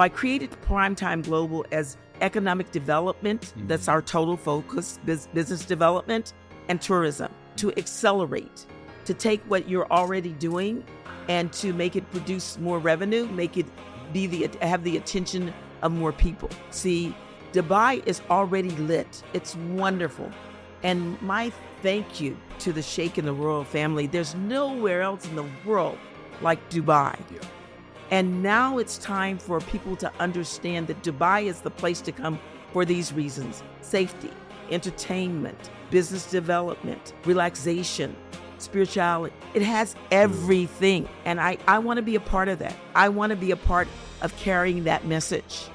I created Primetime Global as economic development, mm-hmm. that's our total focus, business development, and tourism to accelerate, to take what you're already doing and to make it produce more revenue, make it be the have the attention of more people. See, Dubai is already lit. It's wonderful. And my thank you to the Sheikh and the royal family. There's nowhere else in the world like Dubai. Yeah. And now it's time for people to understand that Dubai is the place to come for these reasons safety, entertainment, business development, relaxation, spirituality. It has everything. And I, I want to be a part of that. I want to be a part of carrying that message.